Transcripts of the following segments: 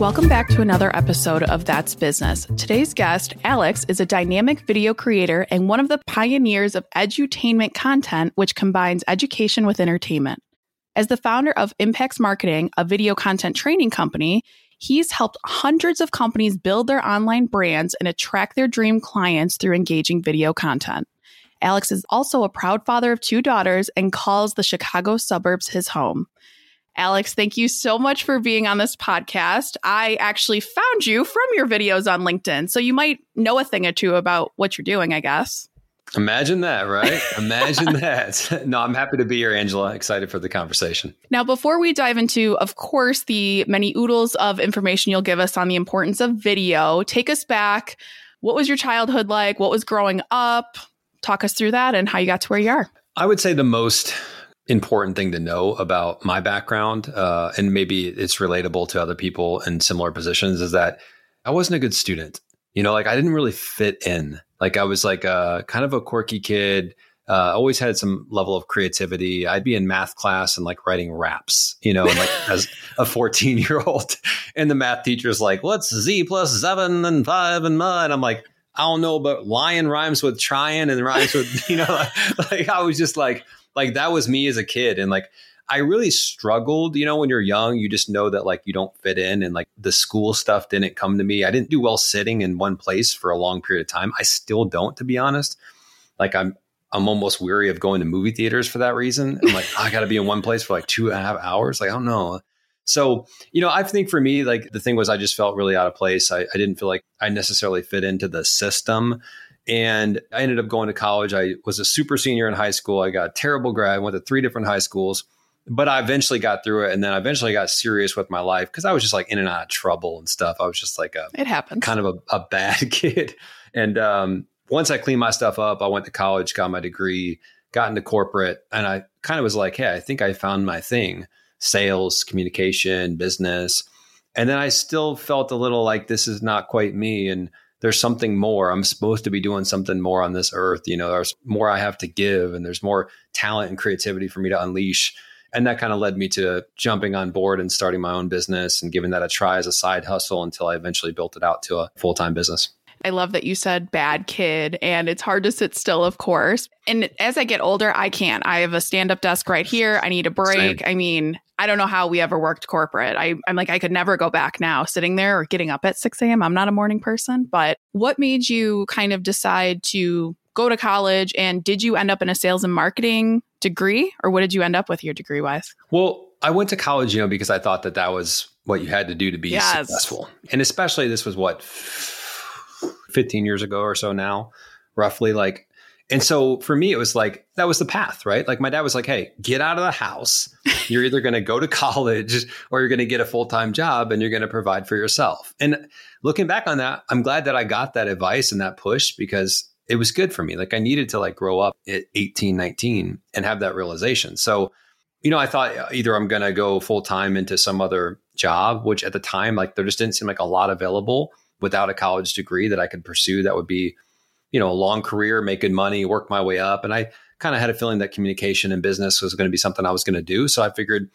Welcome back to another episode of That's Business. Today's guest, Alex, is a dynamic video creator and one of the pioneers of edutainment content, which combines education with entertainment. As the founder of Impaxs Marketing, a video content training company, he's helped hundreds of companies build their online brands and attract their dream clients through engaging video content. Alex is also a proud father of two daughters and calls the Chicago suburbs his home. Alex, thank you so much for being on this podcast. I actually found you from your videos on LinkedIn, so you might know a thing or two about what you're doing, I guess. Imagine that, right? Imagine that. No, I'm happy to be here, Angela. Excited for the conversation. Now, before we dive into, of course, the many oodles of information you'll give us on the importance of video, take us back. What was your childhood like? What was growing up? Talk us through that and how you got to where you are. I would say the most important thing to know about my background, uh, and maybe it's relatable to other people in similar positions, is that I wasn't a good student. You know, like I didn't really fit in. Like I was like a kind of a quirky kid. Uh, always had some level of creativity. I'd be in math class and like writing raps, you know, like as a 14 year old. And the math teacher's like, what's Z plus seven and five and my? And I'm like, I don't know, but lion rhymes with trying and rhymes with, you know, like I was just like, like that was me as a kid. And like, I really struggled, you know, when you're young, you just know that like you don't fit in and like the school stuff didn't come to me. I didn't do well sitting in one place for a long period of time. I still don't, to be honest. Like I'm, I'm almost weary of going to movie theaters for that reason. I'm like, oh, I got to be in one place for like two and a half hours. Like, I don't know. So, you know, I think for me, like the thing was, I just felt really out of place. I, I didn't feel like I necessarily fit into the system. And I ended up going to college. I was a super senior in high school. I got a terrible grad, I went to three different high schools, but I eventually got through it. And then I eventually got serious with my life because I was just like in and out of trouble and stuff. I was just like a, it happened kind of a, a bad kid. And um, once I cleaned my stuff up, I went to college, got my degree, got into corporate, and I kind of was like, hey, I think I found my thing sales, communication, business. And then I still felt a little like this is not quite me. And there's something more. I'm supposed to be doing something more on this earth. You know, there's more I have to give, and there's more talent and creativity for me to unleash. And that kind of led me to jumping on board and starting my own business and giving that a try as a side hustle until I eventually built it out to a full time business. I love that you said bad kid, and it's hard to sit still, of course. And as I get older, I can't. I have a stand up desk right here. I need a break. Same. I mean, I don't know how we ever worked corporate. I, I'm like, I could never go back now sitting there or getting up at 6 a.m. I'm not a morning person. But what made you kind of decide to go to college? And did you end up in a sales and marketing degree or what did you end up with your degree wise? Well, I went to college, you know, because I thought that that was what you had to do to be yes. successful. And especially this was what 15 years ago or so now, roughly like and so for me, it was like, that was the path, right? Like my dad was like, hey, get out of the house. You're either going to go to college or you're going to get a full time job and you're going to provide for yourself. And looking back on that, I'm glad that I got that advice and that push because it was good for me. Like I needed to like grow up at 18, 19 and have that realization. So, you know, I thought uh, either I'm going to go full time into some other job, which at the time, like there just didn't seem like a lot available without a college degree that I could pursue that would be you know, a long career, good money, work my way up. And I kind of had a feeling that communication and business was going to be something I was going to do. So I figured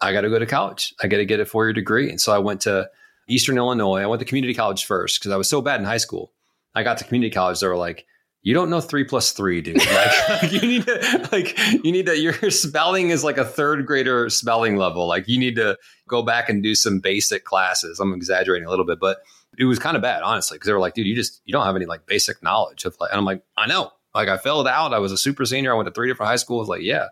I got to go to college. I got to get a four year degree. And so I went to Eastern Illinois. I went to community college first because I was so bad in high school. I got to community college. They were like, you don't know three plus three, dude. Like you need to like you need to your spelling is like a third grader spelling level. Like you need to go back and do some basic classes. I'm exaggerating a little bit, but it was kind of bad, honestly, because they were like, dude, you just you don't have any like basic knowledge of like and I'm like, I know. Like I failed out. I was a super senior. I went to three different high schools. Like, yeah,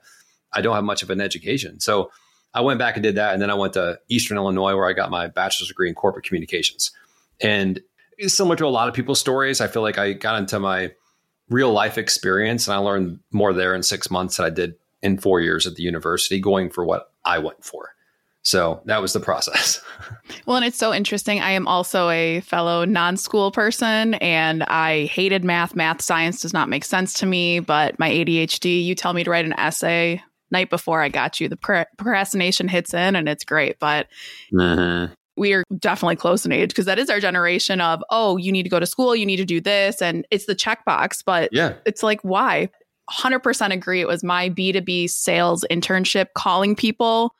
I don't have much of an education. So I went back and did that. And then I went to Eastern Illinois where I got my bachelor's degree in corporate communications. And similar to a lot of people's stories. I feel like I got into my real life experience and I learned more there in six months than I did in four years at the university going for what I went for. So that was the process. well, and it's so interesting. I am also a fellow non school person and I hated math. Math science does not make sense to me, but my ADHD, you tell me to write an essay night before I got you. The procrastination hits in and it's great. But uh-huh we are definitely close in age because that is our generation of, oh, you need to go to school, you need to do this. And it's the checkbox, but yeah. it's like, why? 100% agree. It was my B2B sales internship calling people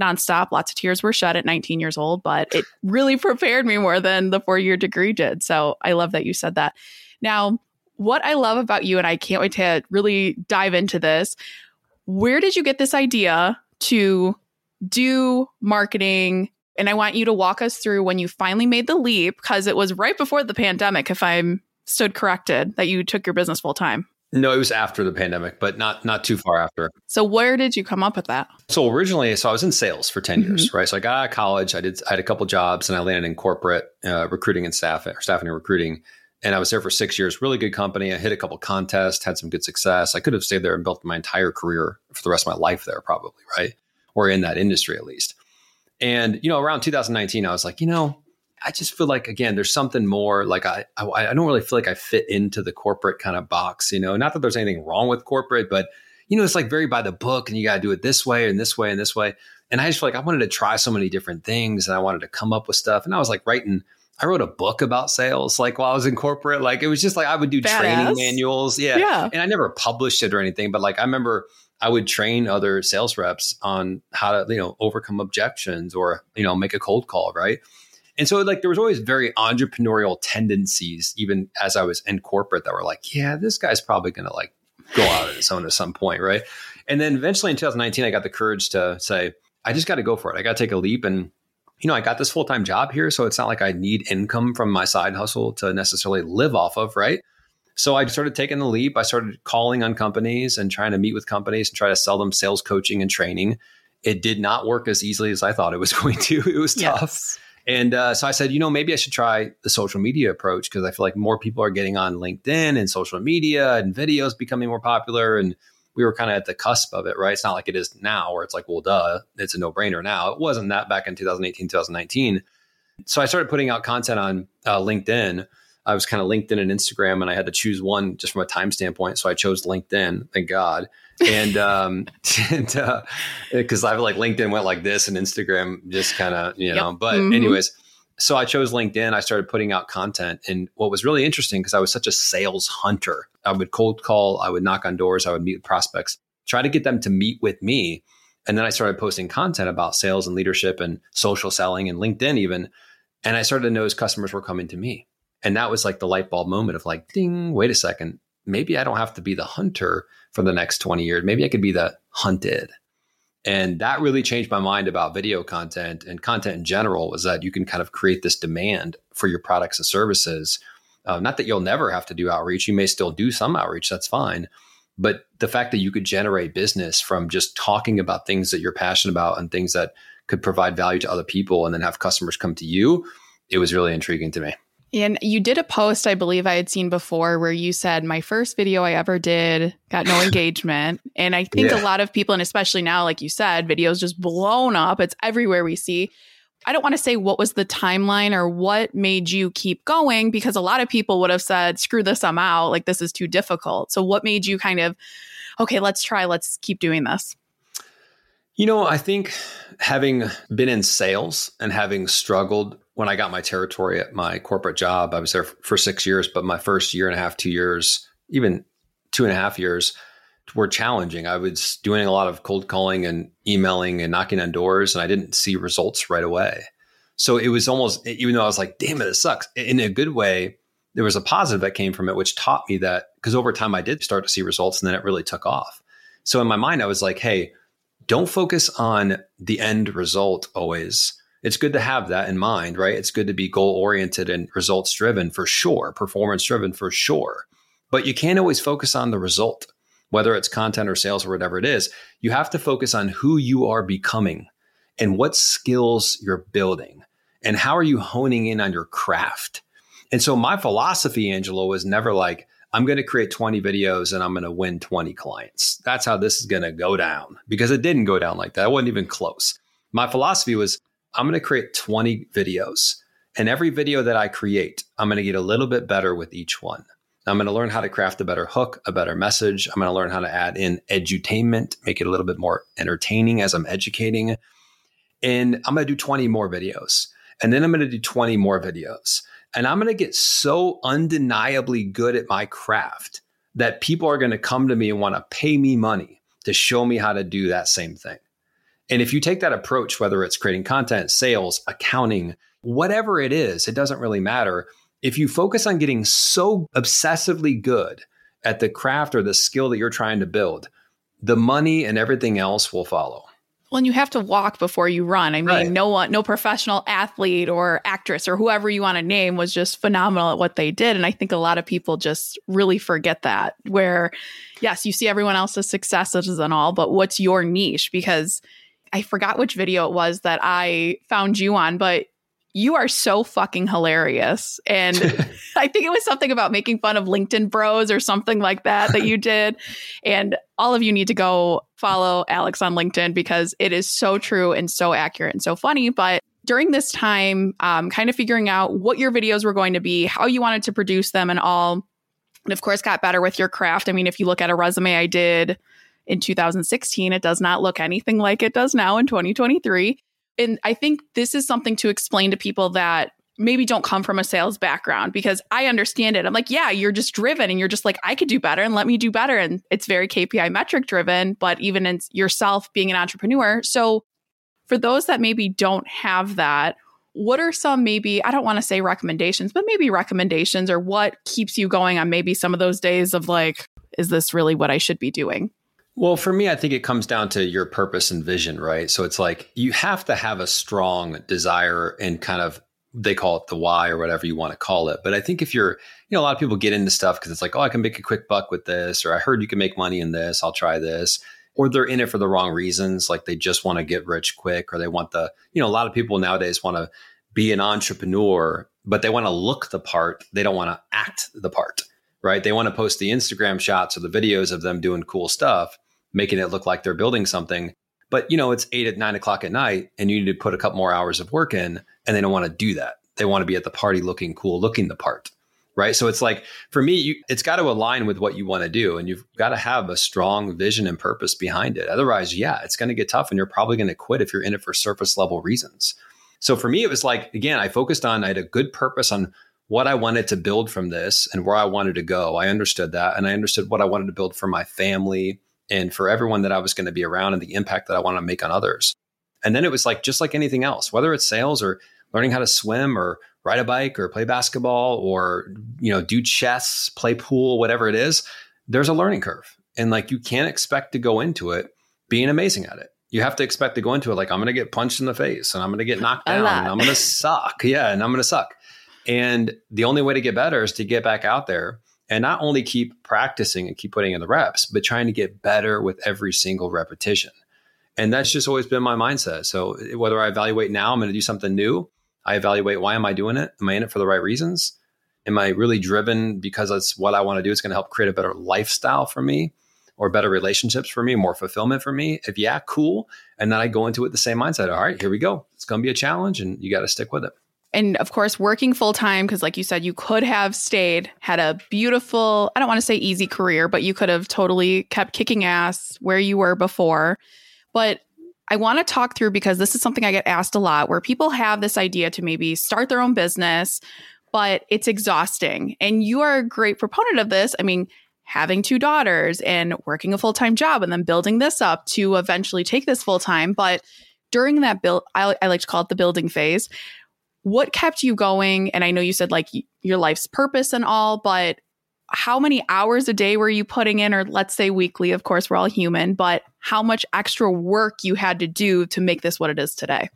nonstop. Lots of tears were shed at 19 years old, but it really prepared me more than the four year degree did. So I love that you said that. Now, what I love about you, and I can't wait to really dive into this, where did you get this idea to do marketing? And I want you to walk us through when you finally made the leap, because it was right before the pandemic, if I'm stood corrected, that you took your business full time. No, it was after the pandemic, but not not too far after. So where did you come up with that? So originally, so I was in sales for 10 mm-hmm. years, right? So I got out of college, I did I had a couple jobs and I landed in corporate uh, recruiting and staff or staffing and recruiting. And I was there for six years, really good company. I hit a couple contests, had some good success. I could have stayed there and built my entire career for the rest of my life there, probably, right? Or in that industry at least. And, you know, around 2019, I was like, you know, I just feel like again, there's something more. Like I, I, I don't really feel like I fit into the corporate kind of box. You know, not that there's anything wrong with corporate, but you know, it's like very by the book, and you got to do it this way and this way and this way. And I just feel like I wanted to try so many different things, and I wanted to come up with stuff. And I was like writing. I wrote a book about sales, like while I was in corporate. Like it was just like I would do Badass. training manuals, yeah. yeah. And I never published it or anything, but like I remember I would train other sales reps on how to, you know, overcome objections or, you know, make a cold call, right? And so like there was always very entrepreneurial tendencies, even as I was in corporate, that were like, yeah, this guy's probably gonna like go out on his own at some point, right? And then eventually in 2019, I got the courage to say, I just got to go for it. I got to take a leap and you know, I got this full time job here, so it's not like I need income from my side hustle to necessarily live off of, right? So I started taking the leap. I started calling on companies and trying to meet with companies and try to sell them sales coaching and training. It did not work as easily as I thought it was going to. It was tough. And uh, so I said, you know, maybe I should try the social media approach because I feel like more people are getting on LinkedIn and social media and videos becoming more popular. And we were kind of at the cusp of it, right? It's not like it is now where it's like, well, duh, it's a no brainer now. It wasn't that back in 2018, 2019. So I started putting out content on uh, LinkedIn. I was kind of LinkedIn and Instagram, and I had to choose one just from a time standpoint. So I chose LinkedIn, thank God and um and uh because i like linkedin went like this and instagram just kind of you know yep. but mm-hmm. anyways so i chose linkedin i started putting out content and what was really interesting because i was such a sales hunter i would cold call i would knock on doors i would meet with prospects try to get them to meet with me and then i started posting content about sales and leadership and social selling and linkedin even and i started to notice customers were coming to me and that was like the light bulb moment of like ding wait a second maybe i don't have to be the hunter for the next 20 years. Maybe I could be the hunted. And that really changed my mind about video content and content in general was that you can kind of create this demand for your products and services. Uh, not that you'll never have to do outreach, you may still do some outreach, that's fine. But the fact that you could generate business from just talking about things that you're passionate about and things that could provide value to other people and then have customers come to you, it was really intriguing to me. And you did a post, I believe I had seen before, where you said, My first video I ever did got no engagement. and I think yeah. a lot of people, and especially now, like you said, videos just blown up. It's everywhere we see. I don't want to say what was the timeline or what made you keep going because a lot of people would have said, Screw this, I'm out. Like, this is too difficult. So, what made you kind of, okay, let's try, let's keep doing this? You know, I think having been in sales and having struggled when I got my territory at my corporate job, I was there for six years, but my first year and a half, two years, even two and a half years were challenging. I was doing a lot of cold calling and emailing and knocking on doors, and I didn't see results right away. So it was almost, even though I was like, damn it, it sucks. In a good way, there was a positive that came from it, which taught me that because over time I did start to see results and then it really took off. So in my mind, I was like, hey, don't focus on the end result always it's good to have that in mind, right? It's good to be goal oriented and results driven for sure, performance driven for sure. But you can't always focus on the result, whether it's content or sales or whatever it is. You have to focus on who you are becoming and what skills you're building and how are you honing in on your craft. And so my philosophy, Angela, was never like, I'm going to create 20 videos and I'm going to win 20 clients. That's how this is going to go down because it didn't go down like that. It wasn't even close. My philosophy was I'm going to create 20 videos. And every video that I create, I'm going to get a little bit better with each one. I'm going to learn how to craft a better hook, a better message. I'm going to learn how to add in edutainment, make it a little bit more entertaining as I'm educating. And I'm going to do 20 more videos. And then I'm going to do 20 more videos. And I'm going to get so undeniably good at my craft that people are going to come to me and want to pay me money to show me how to do that same thing. And if you take that approach, whether it's creating content, sales, accounting, whatever it is, it doesn't really matter. If you focus on getting so obsessively good at the craft or the skill that you're trying to build, the money and everything else will follow. Well, and you have to walk before you run. I mean, right. no one, no professional athlete or actress or whoever you want to name was just phenomenal at what they did. And I think a lot of people just really forget that. Where, yes, you see everyone else's successes and all, but what's your niche? Because I forgot which video it was that I found you on, but you are so fucking hilarious. And I think it was something about making fun of LinkedIn bros or something like that that you did. And all of you need to go follow Alex on LinkedIn because it is so true and so accurate and so funny. But during this time, um, kind of figuring out what your videos were going to be, how you wanted to produce them, and all. And of course, got better with your craft. I mean, if you look at a resume I did in 2016, it does not look anything like it does now in 2023 and I think this is something to explain to people that maybe don't come from a sales background because I understand it. I'm like, yeah, you're just driven and you're just like, I could do better and let me do better. And it's very KPI metric driven, but even in yourself being an entrepreneur. So for those that maybe don't have that, what are some maybe, I don't want to say recommendations, but maybe recommendations or what keeps you going on maybe some of those days of like, is this really what I should be doing? Well, for me, I think it comes down to your purpose and vision, right? So it's like you have to have a strong desire and kind of they call it the why or whatever you want to call it. But I think if you're, you know, a lot of people get into stuff because it's like, oh, I can make a quick buck with this, or I heard you can make money in this, I'll try this. Or they're in it for the wrong reasons, like they just want to get rich quick, or they want the, you know, a lot of people nowadays want to be an entrepreneur, but they want to look the part. They don't want to act the part right? They want to post the Instagram shots or the videos of them doing cool stuff, making it look like they're building something. But you know, it's eight at nine o'clock at night, and you need to put a couple more hours of work in, and they don't want to do that. They want to be at the party looking cool, looking the part. Right. So it's like for me, you, it's got to align with what you want to do. And you've got to have a strong vision and purpose behind it. Otherwise, yeah, it's going to get tough and you're probably going to quit if you're in it for surface level reasons. So for me, it was like, again, I focused on, I had a good purpose on what I wanted to build from this and where I wanted to go. I understood that. And I understood what I wanted to build for my family and for everyone that I was going to be around and the impact that I want to make on others. And then it was like, just like anything else, whether it's sales or learning how to swim or ride a bike or play basketball or, you know, do chess, play pool, whatever it is, there's a learning curve. And like, you can't expect to go into it being amazing at it. You have to expect to go into it like, I'm going to get punched in the face and I'm going to get knocked down and I'm going to suck. Yeah. And I'm going to suck. And the only way to get better is to get back out there and not only keep practicing and keep putting in the reps, but trying to get better with every single repetition. And that's just always been my mindset. So eh, whether I evaluate now, I'm going to do something new. I evaluate why am I doing it? Am I in it for the right reasons? Am I really driven because that's what I want to do? It's going to help create a better lifestyle for me or better relationships for me, more fulfillment for me. If yeah, cool. And then I go into it the same mindset. All right, here we go. It's going to be a challenge and you got to stick with it and of course working full time because like you said you could have stayed had a beautiful i don't want to say easy career but you could have totally kept kicking ass where you were before. But i want to talk through because this is something i get asked a lot where people have this idea to maybe start their own business but it's exhausting. And you are a great proponent of this. I mean having two daughters and working a full-time job and then building this up to eventually take this full-time. But during that build I, I like to call it the building phase what kept you going? And I know you said like your life's purpose and all, but how many hours a day were you putting in, or let's say weekly? Of course, we're all human, but how much extra work you had to do to make this what it is today?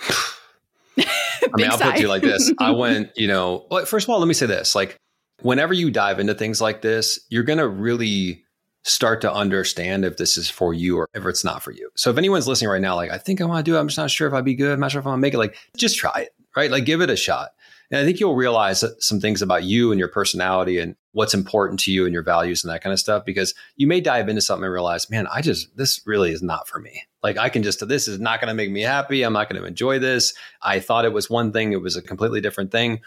I mean, I'll put it to you like this. I went, you know, well, first of all, let me say this like, whenever you dive into things like this, you're going to really start to understand if this is for you or if it's not for you. So if anyone's listening right now, like, I think I want to do it, I'm just not sure if I'd be good. I'm not sure if I want to make it. Like, just try it right? Like give it a shot. And I think you'll realize some things about you and your personality and what's important to you and your values and that kind of stuff because you may dive into something and realize, man, I just, this really is not for me. Like I can just, this is not going to make me happy. I'm not going to enjoy this. I thought it was one thing, it was a completely different thing.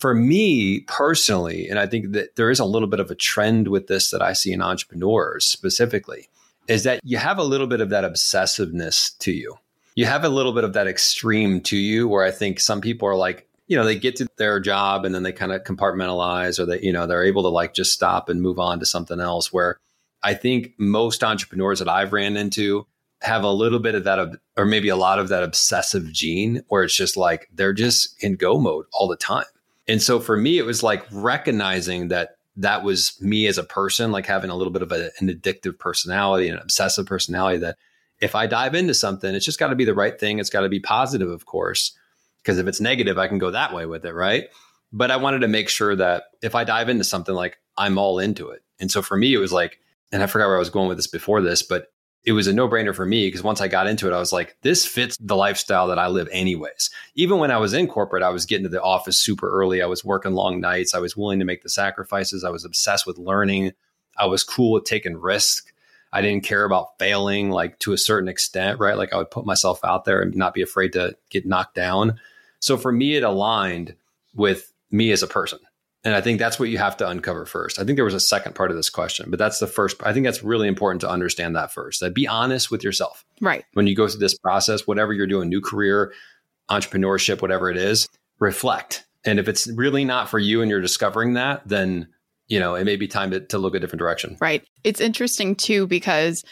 For me personally, and I think that there is a little bit of a trend with this that I see in entrepreneurs specifically, is that you have a little bit of that obsessiveness to you you have a little bit of that extreme to you where I think some people are like, you know, they get to their job and then they kind of compartmentalize or they, you know, they're able to like just stop and move on to something else. Where I think most entrepreneurs that I've ran into have a little bit of that, or maybe a lot of that obsessive gene where it's just like they're just in go mode all the time. And so for me, it was like recognizing that that was me as a person, like having a little bit of a, an addictive personality, an obsessive personality that if I dive into something, it's just got to be the right thing. It's got to be positive, of course, because if it's negative, I can go that way with it, right? But I wanted to make sure that if I dive into something, like I'm all into it. And so for me, it was like, and I forgot where I was going with this before this, but it was a no brainer for me because once I got into it, I was like, this fits the lifestyle that I live anyways. Even when I was in corporate, I was getting to the office super early. I was working long nights. I was willing to make the sacrifices. I was obsessed with learning. I was cool with taking risks. I didn't care about failing, like to a certain extent, right? Like I would put myself out there and not be afraid to get knocked down. So for me, it aligned with me as a person. And I think that's what you have to uncover first. I think there was a second part of this question, but that's the first. I think that's really important to understand that first. That be honest with yourself. Right. When you go through this process, whatever you're doing, new career, entrepreneurship, whatever it is, reflect. And if it's really not for you and you're discovering that, then you know, it may be time to, to look a different direction. Right. It's interesting too because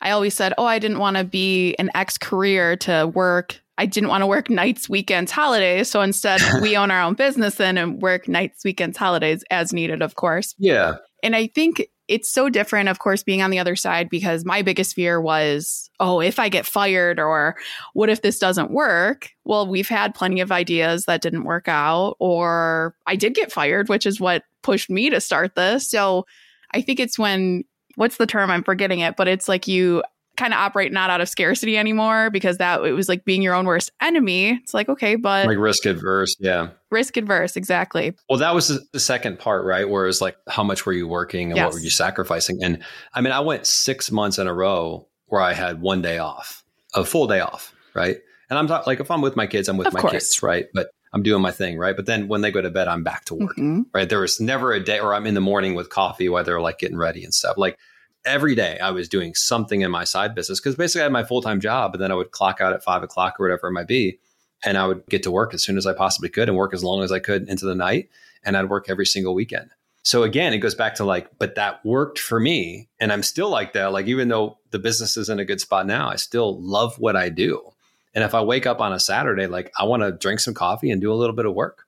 I always said, oh, I didn't want to be an ex career to work I didn't want to work nights, weekends, holidays. So instead, we own our own business then and work nights, weekends, holidays as needed, of course. Yeah. And I think it's so different, of course, being on the other side because my biggest fear was, oh, if I get fired or what if this doesn't work? Well, we've had plenty of ideas that didn't work out, or I did get fired, which is what pushed me to start this. So I think it's when, what's the term? I'm forgetting it, but it's like you kind of operate not out of scarcity anymore because that it was like being your own worst enemy. It's like, okay, but like risk adverse. Yeah. Risk adverse. Exactly. Well, that was the second part, right? Where it was like, how much were you working and yes. what were you sacrificing? And I mean, I went six months in a row where I had one day off, a full day off. Right. And I'm talking like, if I'm with my kids, I'm with of my course. kids. Right. But I'm doing my thing, right? But then when they go to bed, I'm back to work, mm-hmm. right? There was never a day, or I'm in the morning with coffee while they're like getting ready and stuff. Like every day I was doing something in my side business because basically I had my full time job, and then I would clock out at five o'clock or whatever it might be. And I would get to work as soon as I possibly could and work as long as I could into the night. And I'd work every single weekend. So again, it goes back to like, but that worked for me. And I'm still like that. Like, even though the business is in a good spot now, I still love what I do. And if I wake up on a Saturday, like I want to drink some coffee and do a little bit of work.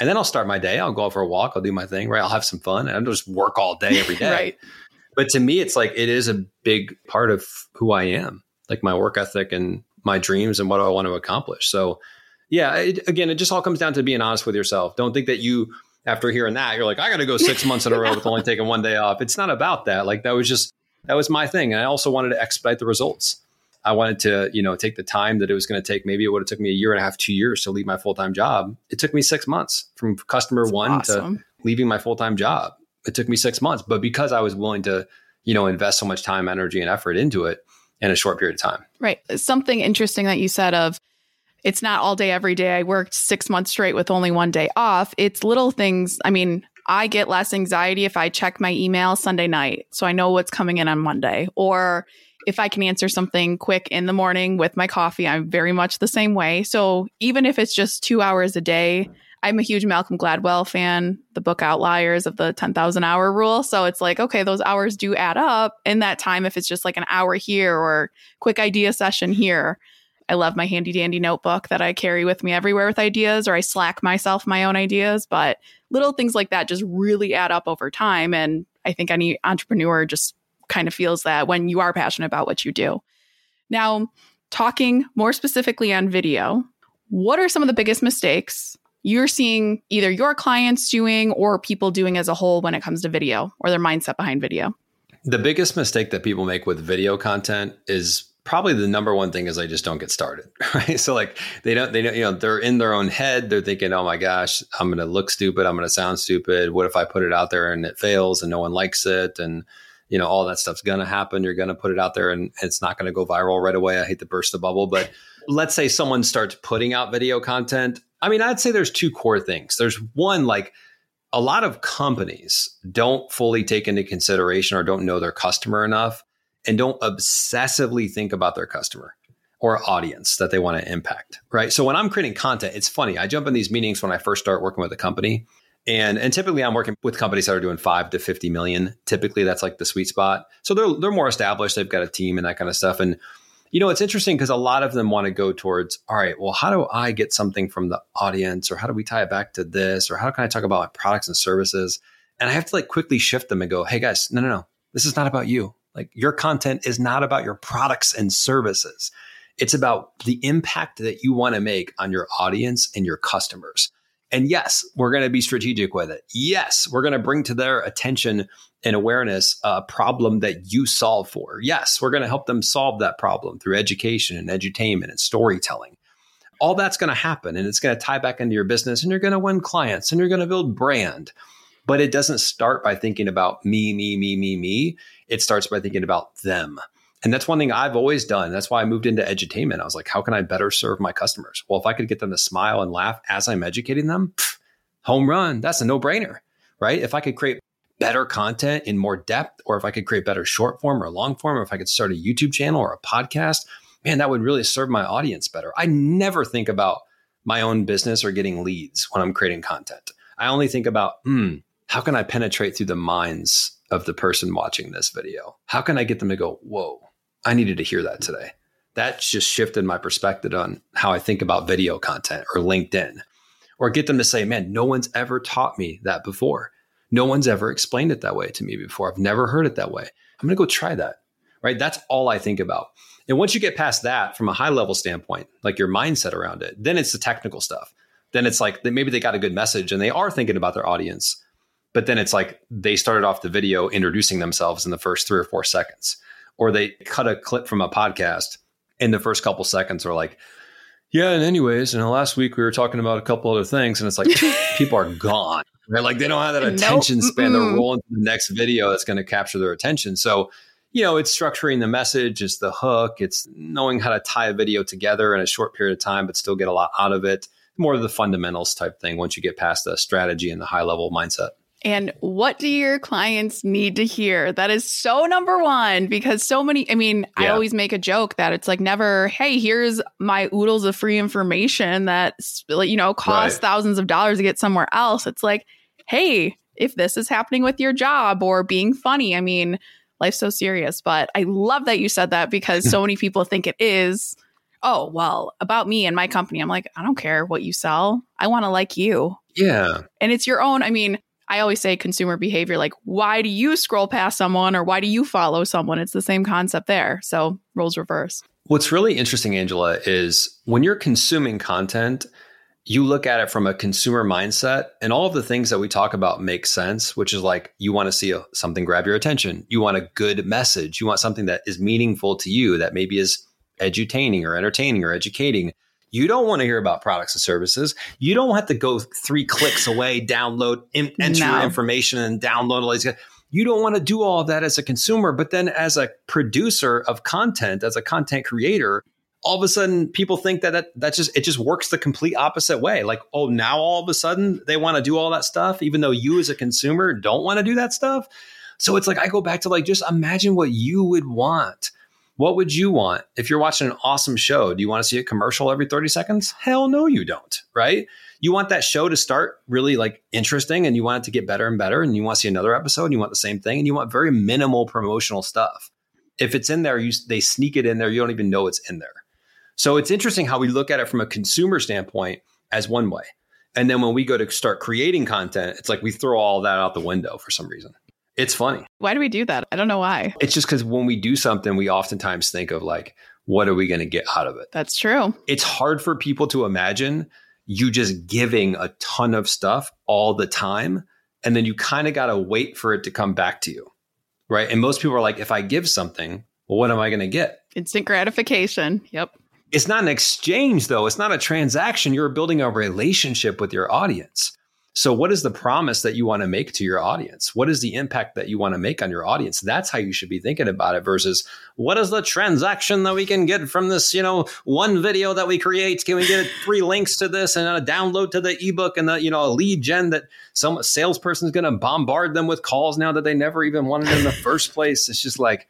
And then I'll start my day. I'll go out for a walk. I'll do my thing, right? I'll have some fun and I'll just work all day every day. right. But to me, it's like it is a big part of who I am, like my work ethic and my dreams and what I want to accomplish. So, yeah, it, again, it just all comes down to being honest with yourself. Don't think that you, after hearing that, you're like, I got to go six months in a row with only taking one day off. It's not about that. Like that was just that was my thing, and I also wanted to expedite the results. I wanted to, you know, take the time that it was going to take. Maybe it would have took me a year and a half, two years to leave my full time job. It took me six months from customer That's one awesome. to leaving my full time job it took me six months, but because I was willing to, you know, invest so much time, energy, and effort into it in a short period of time. Right. Something interesting that you said of it's not all day every day. I worked six months straight with only one day off. It's little things. I mean, I get less anxiety if I check my email Sunday night. So I know what's coming in on Monday. Or if I can answer something quick in the morning with my coffee, I'm very much the same way. So even if it's just two hours a day, I'm a huge Malcolm Gladwell fan, the book Outliers of the 10,000 hour rule. So it's like, okay, those hours do add up in that time if it's just like an hour here or quick idea session here. I love my handy dandy notebook that I carry with me everywhere with ideas, or I slack myself my own ideas. But little things like that just really add up over time. And I think any entrepreneur just kind of feels that when you are passionate about what you do. Now, talking more specifically on video, what are some of the biggest mistakes you're seeing either your clients doing or people doing as a whole when it comes to video or their mindset behind video? The biggest mistake that people make with video content is probably the number one thing is they just don't get started right? So like they don't they don't you know they're in their own head. They're thinking oh my gosh i'm going to look stupid. I'm going to sound stupid. What if i put it out there and it fails and no one likes it? And you know all that stuff's going to happen you're going to put it out there and it's not going to go viral right away i hate to burst the bubble but let's say someone starts putting out video content I mean, I'd say there's two core things. There's one, like a lot of companies don't fully take into consideration or don't know their customer enough and don't obsessively think about their customer or audience that they want to impact. Right. So when I'm creating content, it's funny. I jump in these meetings when I first start working with a company. And, and typically I'm working with companies that are doing five to 50 million. Typically that's like the sweet spot. So they're, they're more established. They've got a team and that kind of stuff. And You know, it's interesting because a lot of them want to go towards, all right, well, how do I get something from the audience or how do we tie it back to this or how can I talk about my products and services? And I have to like quickly shift them and go, hey guys, no, no, no, this is not about you. Like your content is not about your products and services. It's about the impact that you want to make on your audience and your customers. And yes, we're going to be strategic with it. Yes, we're going to bring to their attention and awareness a problem that you solve for. Yes, we're going to help them solve that problem through education and edutainment and storytelling. All that's going to happen and it's going to tie back into your business and you're going to win clients and you're going to build brand. But it doesn't start by thinking about me, me, me, me, me. It starts by thinking about them. And that's one thing I've always done. That's why I moved into edutainment. I was like, how can I better serve my customers? Well, if I could get them to smile and laugh as I'm educating them, pff, home run. That's a no brainer, right? If I could create better content in more depth, or if I could create better short form or long form, or if I could start a YouTube channel or a podcast, man, that would really serve my audience better. I never think about my own business or getting leads when I'm creating content. I only think about, hmm, how can I penetrate through the minds of the person watching this video? How can I get them to go, whoa, I needed to hear that today. That just shifted my perspective on how I think about video content or LinkedIn, or get them to say, man, no one's ever taught me that before. No one's ever explained it that way to me before. I've never heard it that way. I'm going to go try that. Right. That's all I think about. And once you get past that from a high level standpoint, like your mindset around it, then it's the technical stuff. Then it's like maybe they got a good message and they are thinking about their audience. But then it's like they started off the video introducing themselves in the first three or four seconds or they cut a clip from a podcast in the first couple seconds are like, yeah, and anyways, and last week we were talking about a couple other things, and it's like people are gone. Right? Like they don't have that attention nope. span. They're rolling to the next video that's going to capture their attention. So, you know, it's structuring the message, it's the hook, it's knowing how to tie a video together in a short period of time, but still get a lot out of it. More of the fundamentals type thing once you get past the strategy and the high level mindset. And what do your clients need to hear? That is so number one because so many, I mean, yeah. I always make a joke that it's like never, hey, here's my oodles of free information that, you know, costs right. thousands of dollars to get somewhere else. It's like, hey, if this is happening with your job or being funny, I mean, life's so serious. But I love that you said that because so many people think it is. Oh, well, about me and my company. I'm like, I don't care what you sell. I want to like you. Yeah. And it's your own. I mean, I always say consumer behavior, like, why do you scroll past someone or why do you follow someone? It's the same concept there. So roles reverse. What's really interesting, Angela, is when you're consuming content, you look at it from a consumer mindset and all of the things that we talk about make sense, which is like you want to see a, something grab your attention. You want a good message. You want something that is meaningful to you that maybe is edutaining or entertaining or educating. You don't want to hear about products and services. You don't have to go three clicks away, download, in, enter no. information, and download all these. You don't want to do all of that as a consumer, but then as a producer of content, as a content creator, all of a sudden people think that, that that just it just works the complete opposite way. Like, oh, now all of a sudden they want to do all that stuff, even though you as a consumer don't want to do that stuff. So it's like I go back to like just imagine what you would want what would you want if you're watching an awesome show? Do you want to see a commercial every 30 seconds? Hell no, you don't, right? You want that show to start really like interesting and you want it to get better and better. And you want to see another episode and you want the same thing and you want very minimal promotional stuff. If it's in there, you, they sneak it in there. You don't even know it's in there. So it's interesting how we look at it from a consumer standpoint as one way. And then when we go to start creating content, it's like we throw all that out the window for some reason. It's funny. Why do we do that? I don't know why. It's just because when we do something, we oftentimes think of like, what are we going to get out of it? That's true. It's hard for people to imagine you just giving a ton of stuff all the time. And then you kind of got to wait for it to come back to you. Right. And most people are like, if I give something, well, what am I going to get? Instant gratification. Yep. It's not an exchange, though. It's not a transaction. You're building a relationship with your audience. So, what is the promise that you want to make to your audience? What is the impact that you want to make on your audience? That's how you should be thinking about it versus what is the transaction that we can get from this, you know, one video that we create? Can we get three links to this and a download to the ebook and the, you know, a lead gen that some salesperson is going to bombard them with calls now that they never even wanted in the first place? It's just like,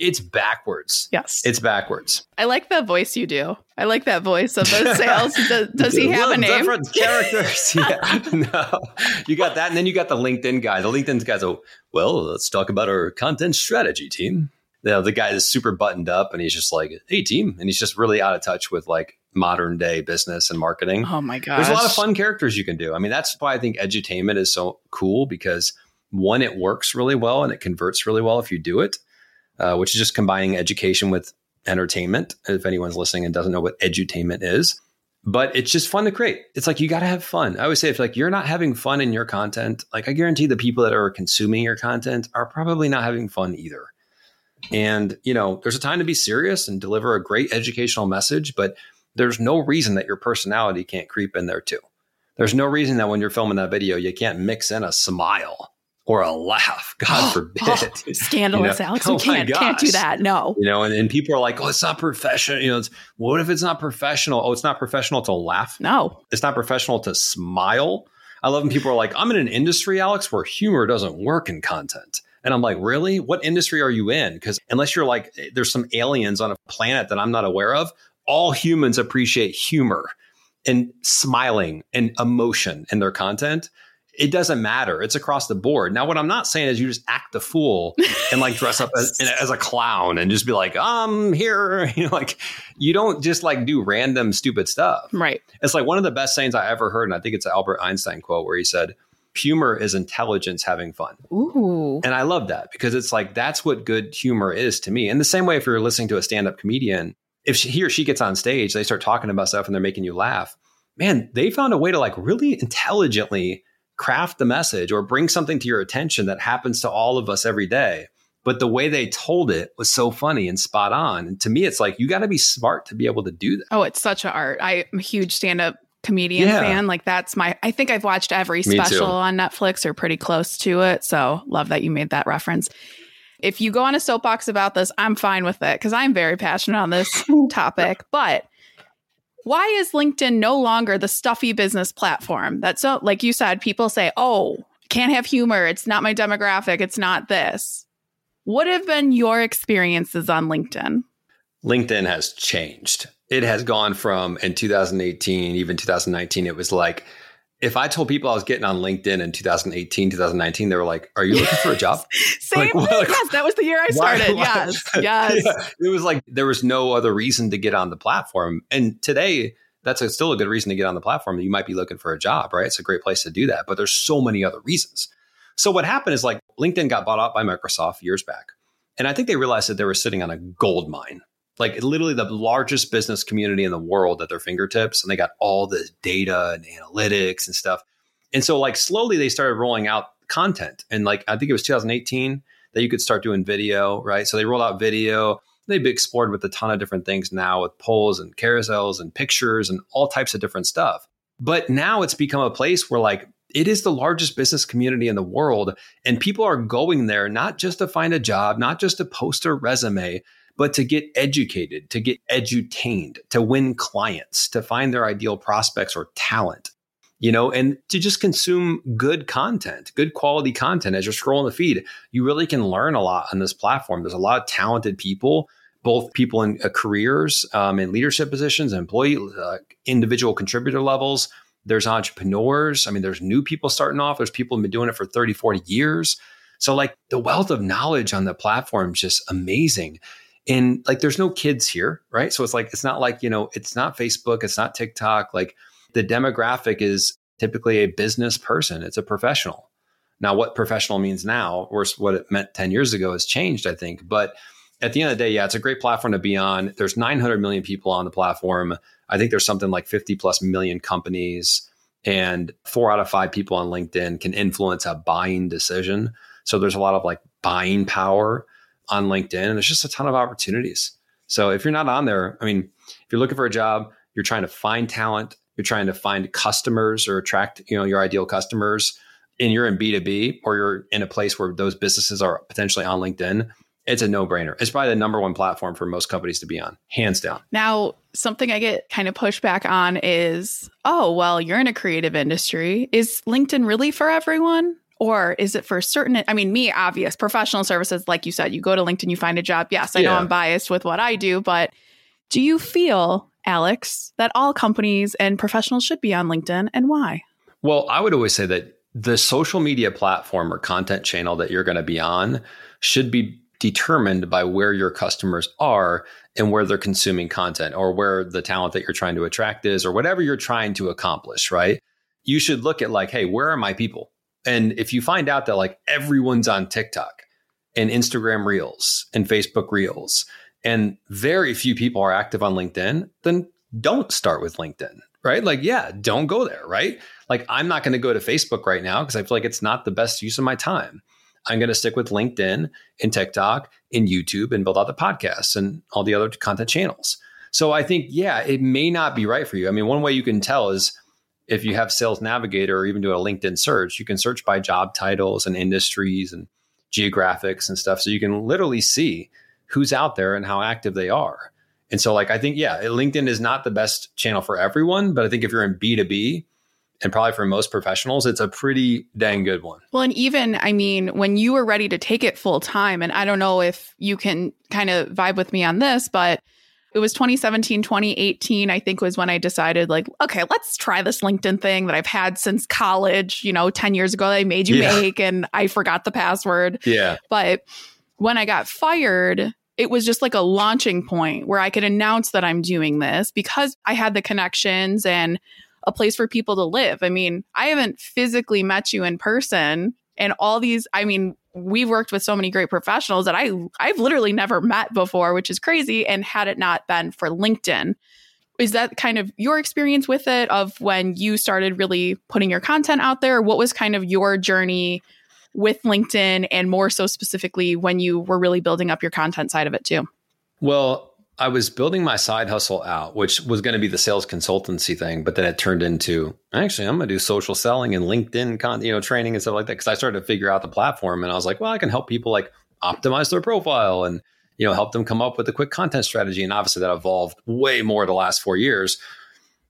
it's backwards. Yes. It's backwards. I like the voice you do. I like that voice of the sales. does, does he have a name? Different characters. yeah. No. You got that. And then you got the LinkedIn guy. The LinkedIn guy's, oh, well, let's talk about our content strategy team. you know, the guy is super buttoned up and he's just like, hey, team. And he's just really out of touch with like modern day business and marketing. Oh my god. There's a lot of fun characters you can do. I mean, that's why I think edutainment is so cool because one, it works really well and it converts really well if you do it, uh, which is just combining education with entertainment. If anyone's listening and doesn't know what edutainment is, but it's just fun to create. It's like you got to have fun. I always say if like you're not having fun in your content, like I guarantee the people that are consuming your content are probably not having fun either. And, you know, there's a time to be serious and deliver a great educational message, but there's no reason that your personality can't creep in there too. There's no reason that when you're filming that video, you can't mix in a smile or a laugh. God forbid. Oh, scandalous, you know? Alex. Oh can't, can't do that. No. You know, and, and people are like, oh, it's not professional. You know, it's, what if it's not professional? Oh, it's not professional to laugh? No. It's not professional to smile. I love when people are like, I'm in an industry, Alex, where humor doesn't work in content. And I'm like, really? What industry are you in? Because unless you're like, eh, there's some aliens on a planet that I'm not aware of, all humans appreciate humor and smiling and emotion in their content. It doesn't matter. It's across the board. Now, what I'm not saying is you just act the fool and like dress up as, as a clown and just be like, I'm here. You know, like you don't just like do random stupid stuff. Right. It's like one of the best sayings I ever heard. And I think it's an Albert Einstein quote where he said, humor is intelligence having fun. Ooh. And I love that because it's like that's what good humor is to me. In the same way, if you're listening to a stand up comedian, if she, he or she gets on stage, they start talking about stuff and they're making you laugh. Man, they found a way to like really intelligently craft the message or bring something to your attention that happens to all of us every day. But the way they told it was so funny and spot on. And to me, it's like you got to be smart to be able to do that. Oh, it's such an art. I'm a huge stand up comedian yeah. fan. Like that's my I think I've watched every special on Netflix or pretty close to it. So love that you made that reference. If you go on a soapbox about this, I'm fine with it because I'm very passionate on this topic. But why is LinkedIn no longer the stuffy business platform? That's so like you said, people say, oh, can't have humor. It's not my demographic. It's not this. What have been your experiences on LinkedIn? LinkedIn has changed it has gone from in 2018, even 2019, it was like, if I told people I was getting on LinkedIn in 2018, 2019, they were like, "Are you looking for a job?" Same. Like, like, yes, that was the year I started. Why, why? Yes, yes. Yeah, it was like there was no other reason to get on the platform, and today that's a, still a good reason to get on the platform. You might be looking for a job, right? It's a great place to do that, but there's so many other reasons. So what happened is like LinkedIn got bought out by Microsoft years back, and I think they realized that they were sitting on a gold mine like literally the largest business community in the world at their fingertips and they got all the data and analytics and stuff. And so like slowly they started rolling out content. And like i think it was 2018 that you could start doing video right? So they rolled out video. They've explored with a ton of different things now with polls and carousels and pictures and all types of different stuff. But now it's become a place where like it is the largest business community in the world and people are going there not just to find a job not just to post a resume but to get educated, to get edutained, to win clients, to find their ideal prospects or talent, you know, and to just consume good content, good quality content as you're scrolling the feed. You really can learn a lot on this platform. There's a lot of talented people, both people in uh, careers, um, in leadership positions, employee, uh, individual contributor levels. There's entrepreneurs. I mean, there's new people starting off. There's people who've been doing it for 30, 40 years. So, like, the wealth of knowledge on the platform is just amazing and like there's no kids here right? So it's like it's not like you know it's not facebook it's not tiktok like the demographic is typically a business person it's a professional. Now what professional means now versus what it meant 10 years ago has changed i think but at the end of the day yeah it's a great platform to be on. There's 900 million people on the platform. I think there's something like 50 plus million companies and four out of five people on linkedin can influence a buying decision. So there's a lot of like buying power on LinkedIn, and there's just a ton of opportunities. So if you're not on there, I mean, if you're looking for a job, you're trying to find talent, you're trying to find customers or attract, you know, your ideal customers, and you're in B2B or you're in a place where those businesses are potentially on LinkedIn, it's a no-brainer. It's probably the number one platform for most companies to be on, hands down. Now, something I get kind of pushback on is, oh, well, you're in a creative industry. Is LinkedIn really for everyone? Or is it for certain? I mean, me, obvious professional services, like you said, you go to LinkedIn, you find a job. Yes, I yeah. know I'm biased with what I do, but do you feel, Alex, that all companies and professionals should be on LinkedIn and why? Well, I would always say that the social media platform or content channel that you're going to be on should be determined by where your customers are and where they're consuming content or where the talent that you're trying to attract is or whatever you're trying to accomplish, right? You should look at like, hey, where are my people? And if you find out that like everyone's on TikTok and Instagram Reels and Facebook Reels and very few people are active on LinkedIn, then don't start with LinkedIn, right? Like, yeah, don't go there, right? Like, I'm not going to go to Facebook right now because I feel like it's not the best use of my time. I'm going to stick with LinkedIn and TikTok and YouTube and build out the podcasts and all the other content channels. So I think, yeah, it may not be right for you. I mean, one way you can tell is if you have Sales Navigator or even do a LinkedIn search, you can search by job titles and industries and geographics and stuff. So you can literally see who's out there and how active they are. And so, like, I think, yeah, LinkedIn is not the best channel for everyone, but I think if you're in B2B, and probably for most professionals, it's a pretty dang good one. Well, and even, I mean, when you were ready to take it full time, and I don't know if you can kind of vibe with me on this, but it was 2017, 2018, I think was when I decided, like, okay, let's try this LinkedIn thing that I've had since college, you know, 10 years ago, I made you yeah. make, and I forgot the password. Yeah. But when I got fired, it was just like a launching point where I could announce that I'm doing this because I had the connections and a place for people to live. I mean, I haven't physically met you in person and all these I mean, we've worked with so many great professionals that I I've literally never met before, which is crazy and had it not been for LinkedIn. Is that kind of your experience with it of when you started really putting your content out there? What was kind of your journey with LinkedIn and more so specifically when you were really building up your content side of it too? Well, I was building my side hustle out, which was going to be the sales consultancy thing, but then it turned into actually I'm going to do social selling and LinkedIn con- you know training and stuff like that because I started to figure out the platform and I was like, well, I can help people like optimize their profile and you know help them come up with a quick content strategy and obviously that evolved way more the last 4 years.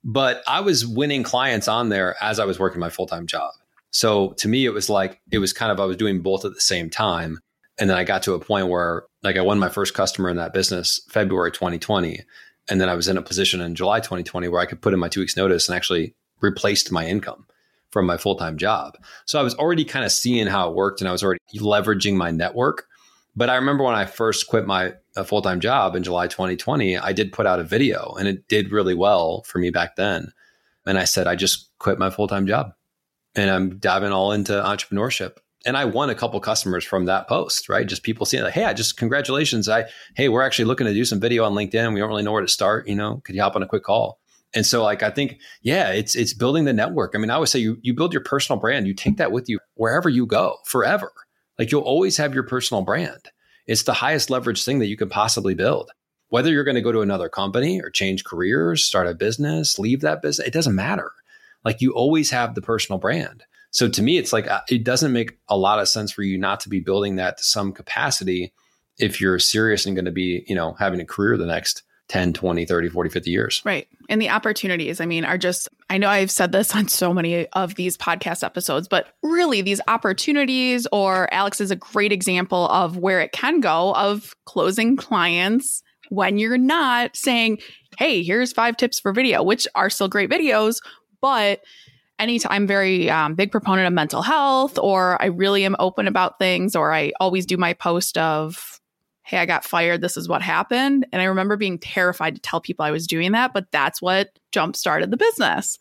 But I was winning clients on there as I was working my full-time job. So to me it was like it was kind of I was doing both at the same time and then I got to a point where like I won my first customer in that business February 2020. And then I was in a position in July 2020 where I could put in my two weeks notice and actually replaced my income from my full-time job. So I was already kind of seeing how it worked and I was already leveraging my network. But I remember when I first quit my uh, full-time job in July 2020, I did put out a video and it did really well for me back then. And I said, I just quit my full-time job and I'm diving all into entrepreneurship and I won a couple customers from that post, right? Just people seeing like, hey, I just congratulations. I hey, we're actually looking to do some video on LinkedIn. We don't really know where to start. You know, could you hop on a quick call? And so like I think, yeah, it's it's building the network. I mean, I would say you you build your personal brand, you take that with you wherever you go forever. Like you'll always have your personal brand. It's the highest leverage thing that you can possibly build. Whether you're going to go to another company or change careers, start a business, leave that business, it doesn't matter. Like you always have the personal brand. So to me, it's like uh, it doesn't make a lot of sense for you not to be building that to some capacity if you're serious and going to be, you know, having a career the next 10, 20, 30, 40, 50 years. Right. And the opportunities, I mean, are just, I know I've said this on so many of these podcast episodes, but really these opportunities, or Alex is a great example of where it can go of closing clients when you're not saying, hey, here's five tips for video, which are still great videos, but anytime I'm very um, big proponent of mental health, or I really am open about things, or I always do my post of, hey, I got fired. This is what happened. And I remember being terrified to tell people I was doing that, but that's what jump started the business.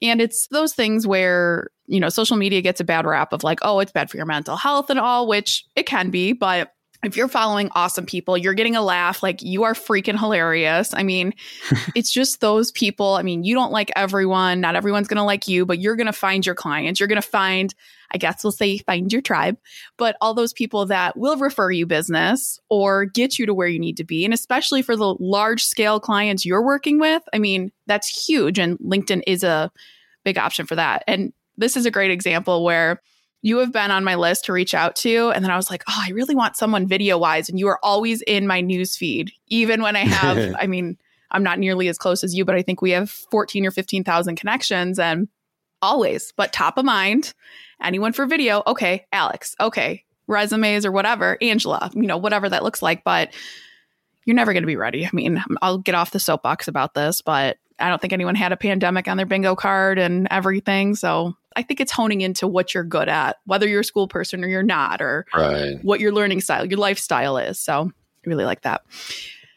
And it's those things where, you know, social media gets a bad rap of like, oh, it's bad for your mental health and all, which it can be, but if you're following awesome people, you're getting a laugh, like you are freaking hilarious. I mean, it's just those people. I mean, you don't like everyone, not everyone's going to like you, but you're going to find your clients. You're going to find, I guess we'll say, find your tribe, but all those people that will refer you business or get you to where you need to be. And especially for the large scale clients you're working with, I mean, that's huge. And LinkedIn is a big option for that. And this is a great example where you have been on my list to reach out to. And then I was like, oh, I really want someone video wise. And you are always in my news feed, even when I have, I mean, I'm not nearly as close as you, but I think we have 14 or 15,000 connections and always, but top of mind, anyone for video. Okay, Alex. Okay, resumes or whatever, Angela, you know, whatever that looks like. But you're never going to be ready. I mean, I'll get off the soapbox about this, but I don't think anyone had a pandemic on their bingo card and everything. So I think it's honing into what you're good at, whether you're a school person or you're not, or right. what your learning style, your lifestyle is. So I really like that.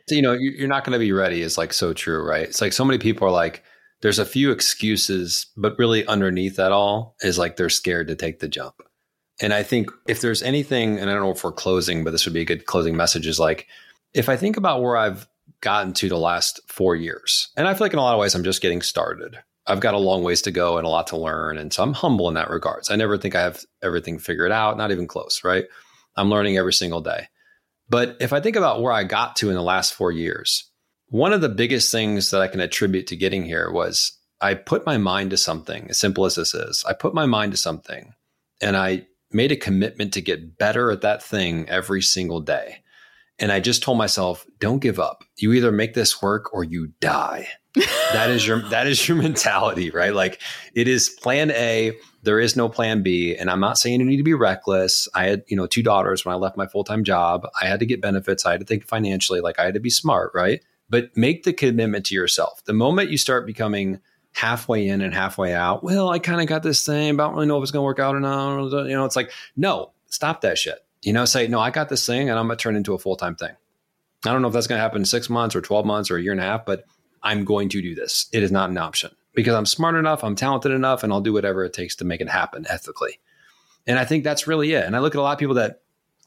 So, you know, you're not going to be ready is like so true, right? It's like so many people are like, there's a few excuses, but really underneath that all is like they're scared to take the jump. And I think if there's anything, and I don't know if we're closing, but this would be a good closing message is like, if I think about where I've gotten to the last four years, and I feel like in a lot of ways I'm just getting started. I've got a long ways to go and a lot to learn. And so I'm humble in that regards. I never think I have everything figured out, not even close, right? I'm learning every single day. But if I think about where I got to in the last four years, one of the biggest things that I can attribute to getting here was I put my mind to something, as simple as this is. I put my mind to something and I made a commitment to get better at that thing every single day. And I just told myself, don't give up. You either make this work or you die. That is your that is your mentality, right? Like it is plan A, there is no plan B. And I'm not saying you need to be reckless. I had, you know, two daughters when I left my full-time job. I had to get benefits. I had to think financially, like I had to be smart, right? But make the commitment to yourself. The moment you start becoming halfway in and halfway out, well, I kind of got this thing, but I don't really know if it's going to work out or not. You know, it's like, no, stop that shit. You know, say, no, I got this thing and I'm going to turn into a full time thing. I don't know if that's going to happen in six months or 12 months or a year and a half, but I'm going to do this. It is not an option because I'm smart enough, I'm talented enough, and I'll do whatever it takes to make it happen ethically. And I think that's really it. And I look at a lot of people that,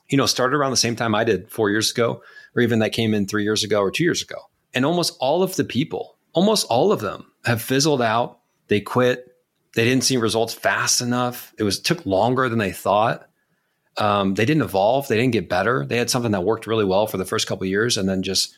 you know, started around the same time I did four years ago, or even that came in three years ago or two years ago. And almost all of the people, almost all of them have fizzled out. They quit. They didn't see results fast enough. It was took longer than they thought. Um, they didn't evolve. They didn't get better. They had something that worked really well for the first couple years, and then just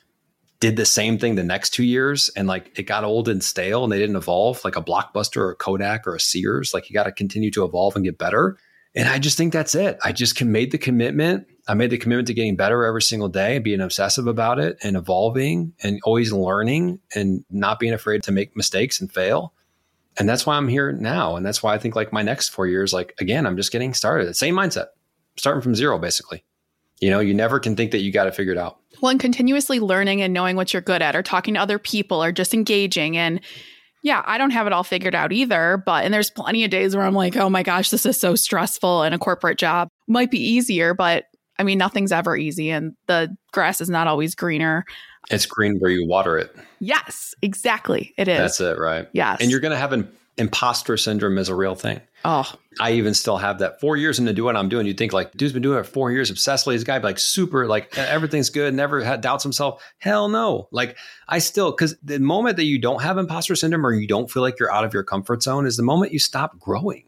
did the same thing the next two years, and like it got old and stale, and they didn't evolve like a Blockbuster or a Kodak or a Sears. Like you got to continue to evolve and get better. And I just think that's it. I just made the commitment. I made the commitment to getting better every single day and being obsessive about it and evolving and always learning and not being afraid to make mistakes and fail. And that's why I'm here now. And that's why I think like my next four years, like again, I'm just getting started. Same mindset, starting from zero, basically. You know, you never can think that you got it figured out. Well, and continuously learning and knowing what you're good at or talking to other people or just engaging and yeah, I don't have it all figured out either, but and there's plenty of days where I'm like, "Oh my gosh, this is so stressful and a corporate job might be easier, but I mean, nothing's ever easy and the grass is not always greener." It's green where you water it. Yes, exactly. It is. That's it, right? Yes. And you're going to have an imposter syndrome is a real thing. Oh, I even still have that. Four years into doing what I'm doing, you'd think like, dude's been doing it four years obsessively. This guy like super, like everything's good, never had doubts himself. Hell no. Like I still, because the moment that you don't have imposter syndrome or you don't feel like you're out of your comfort zone is the moment you stop growing.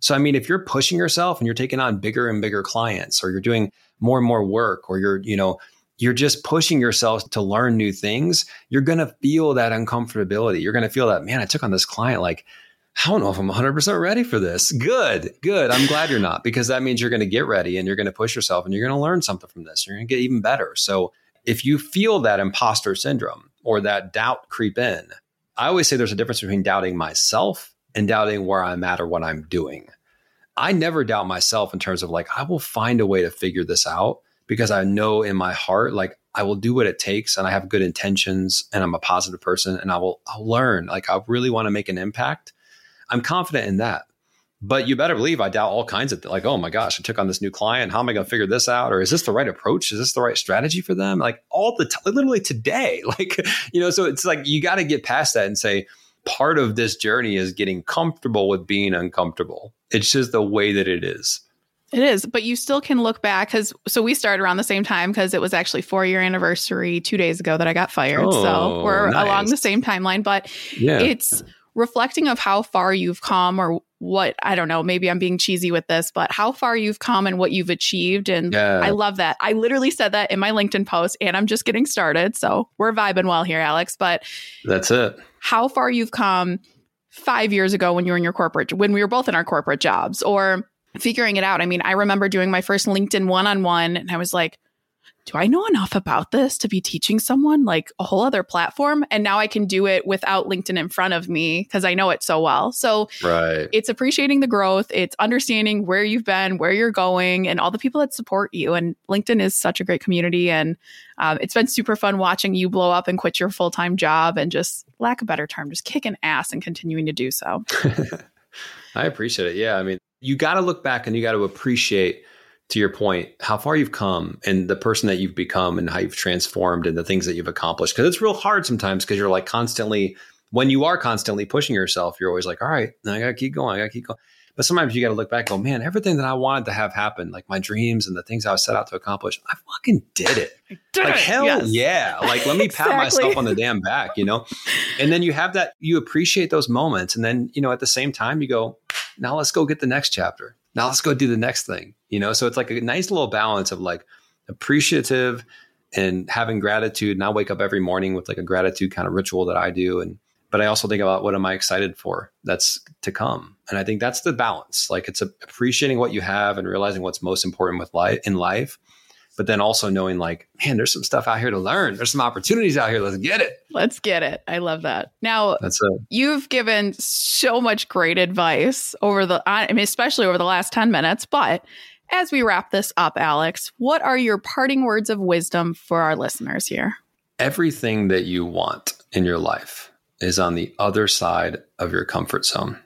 So I mean, if you're pushing yourself and you're taking on bigger and bigger clients, or you're doing more and more work, or you're, you know, you're just pushing yourself to learn new things, you're going to feel that uncomfortability. You're going to feel that, man, I took on this client. Like, I don't know if I'm 100% ready for this. Good, good. I'm glad you're not because that means you're going to get ready and you're going to push yourself and you're going to learn something from this. You're going to get even better. So if you feel that imposter syndrome or that doubt creep in, I always say there's a difference between doubting myself and doubting where I'm at or what I'm doing. I never doubt myself in terms of like, I will find a way to figure this out because I know in my heart, like I will do what it takes and I have good intentions and I'm a positive person and I will I'll learn. Like I really want to make an impact. I'm confident in that. But you better believe I doubt all kinds of th- like, oh my gosh, I took on this new client. How am I going to figure this out? Or is this the right approach? Is this the right strategy for them? Like all the literally today. Like, you know, so it's like you got to get past that and say, part of this journey is getting comfortable with being uncomfortable. It's just the way that it is. It is, but you still can look back because so we started around the same time because it was actually four year anniversary two days ago that I got fired. Oh, so we're nice. along the same timeline, but yeah. it's reflecting of how far you've come or what I don't know, maybe I'm being cheesy with this, but how far you've come and what you've achieved. And yeah. I love that. I literally said that in my LinkedIn post, and I'm just getting started. So we're vibing well here, Alex. But that's it. How far you've come five years ago when you were in your corporate, when we were both in our corporate jobs, or figuring it out. I mean, I remember doing my first LinkedIn one on one, and I was like, do I know enough about this to be teaching someone like a whole other platform? And now I can do it without LinkedIn in front of me because I know it so well. So right. it's appreciating the growth, it's understanding where you've been, where you're going, and all the people that support you. And LinkedIn is such a great community. And um, it's been super fun watching you blow up and quit your full time job and just, lack a better term, just kicking ass and continuing to do so. I appreciate it. Yeah. I mean, you got to look back and you got to appreciate to your point, how far you've come and the person that you've become and how you've transformed and the things that you've accomplished. Cause it's real hard sometimes because you're like constantly, when you are constantly pushing yourself, you're always like, all right, I got to keep going. I got to keep going. But sometimes you got to look back and go, man, everything that I wanted to have happen, like my dreams and the things I was set out to accomplish, I fucking did it. Did like, it. hell yes. yeah. Like, let me pat myself on the damn back, you know? And then you have that, you appreciate those moments. And then, you know, at the same time, you go, now let's go get the next chapter. Now let's go do the next thing, you know? So it's like a nice little balance of like appreciative and having gratitude. And I wake up every morning with like a gratitude kind of ritual that I do. And, but I also think about what am I excited for that's to come. And I think that's the balance. Like it's appreciating what you have and realizing what's most important with life in life. But then also knowing like, man, there's some stuff out here to learn. There's some opportunities out here. Let's get it. Let's get it. I love that. Now, That's a you've given so much great advice over the, I mean, especially over the last 10 minutes. But as we wrap this up, Alex, what are your parting words of wisdom for our listeners here? everything that you want in your life is on the other side of your comfort zone.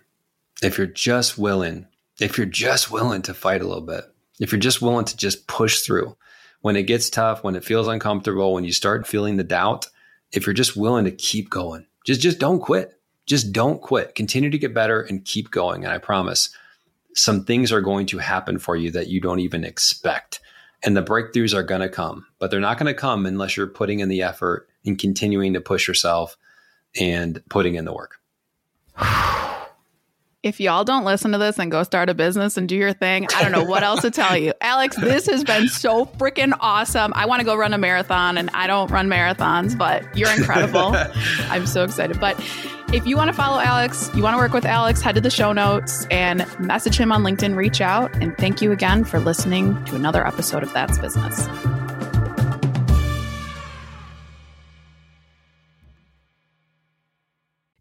If you're just willing, if you're just willing to fight a little bit, if you're just willing to just push through when it gets tough, when it feels uncomfortable, when you start feeling the doubt, if you're just willing to keep going, just just don't quit. Just don't quit. Continue to get better and keep going. And I promise some things are going to happen for you that you don't even expect. And the breakthroughs are going to come, but they're not going to come unless you're putting in the effort and continuing to push yourself and putting in the work. If y'all don't listen to this and go start a business and do your thing, I don't know what else to tell you. Alex, this has been so freaking awesome. I want to go run a marathon and I don't run marathons, but you're incredible. I'm so excited. But if you want to follow Alex, you want to work with Alex, head to the show notes and message him on LinkedIn, reach out. And thank you again for listening to another episode of That's Business.